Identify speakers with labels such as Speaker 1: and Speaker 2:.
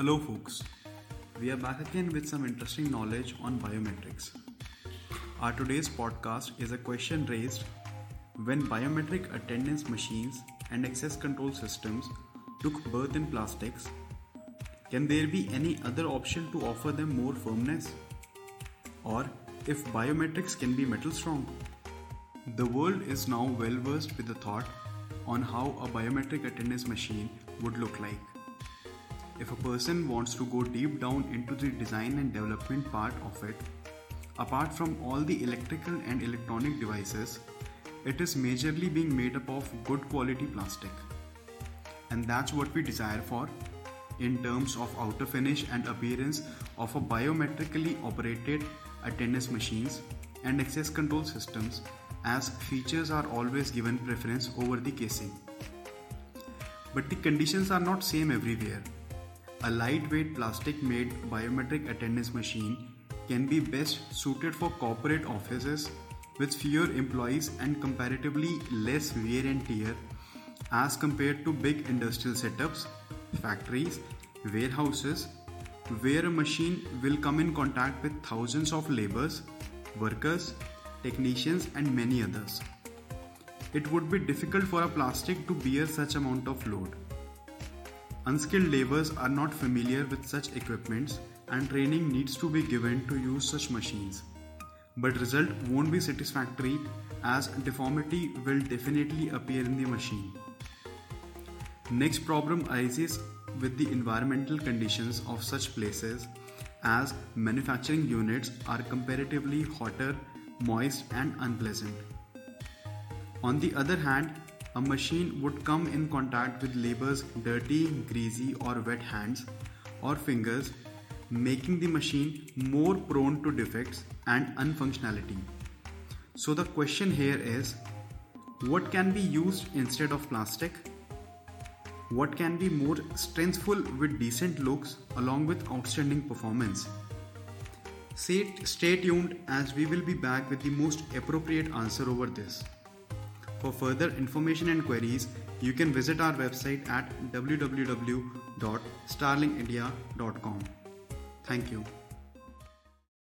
Speaker 1: Hello, folks. We are back again with some interesting knowledge on biometrics. Our today's podcast is a question raised when biometric attendance machines and access control systems took birth in plastics. Can there be any other option to offer them more firmness? Or if biometrics can be metal strong? The world is now well versed with the thought on how a biometric attendance machine would look like. If a person wants to go deep down into the design and development part of it, apart from all the electrical and electronic devices, it is majorly being made up of good quality plastic. And that's what we desire for in terms of outer finish and appearance of a biometrically operated attendance machines and access control systems as features are always given preference over the casing. But the conditions are not same everywhere. A lightweight plastic made biometric attendance machine can be best suited for corporate offices with fewer employees and comparatively less wear and tear as compared to big industrial setups, factories, warehouses, where a machine will come in contact with thousands of laborers, workers, technicians, and many others. It would be difficult for a plastic to bear such amount of load. Unskilled laborers are not familiar with such equipments and training needs to be given to use such machines. But result won't be satisfactory as deformity will definitely appear in the machine. Next problem arises with the environmental conditions of such places as manufacturing units are comparatively hotter, moist and unpleasant. On the other hand, a machine would come in contact with labor's dirty, greasy or wet hands or fingers, making the machine more prone to defects and unfunctionality. So the question here is, what can be used instead of plastic? what can be more strengthful with decent looks along with outstanding performance? Stay, stay tuned as we will be back with the most appropriate answer over this. For further information and queries, you can visit our website at www.starlinkindia.com. Thank you.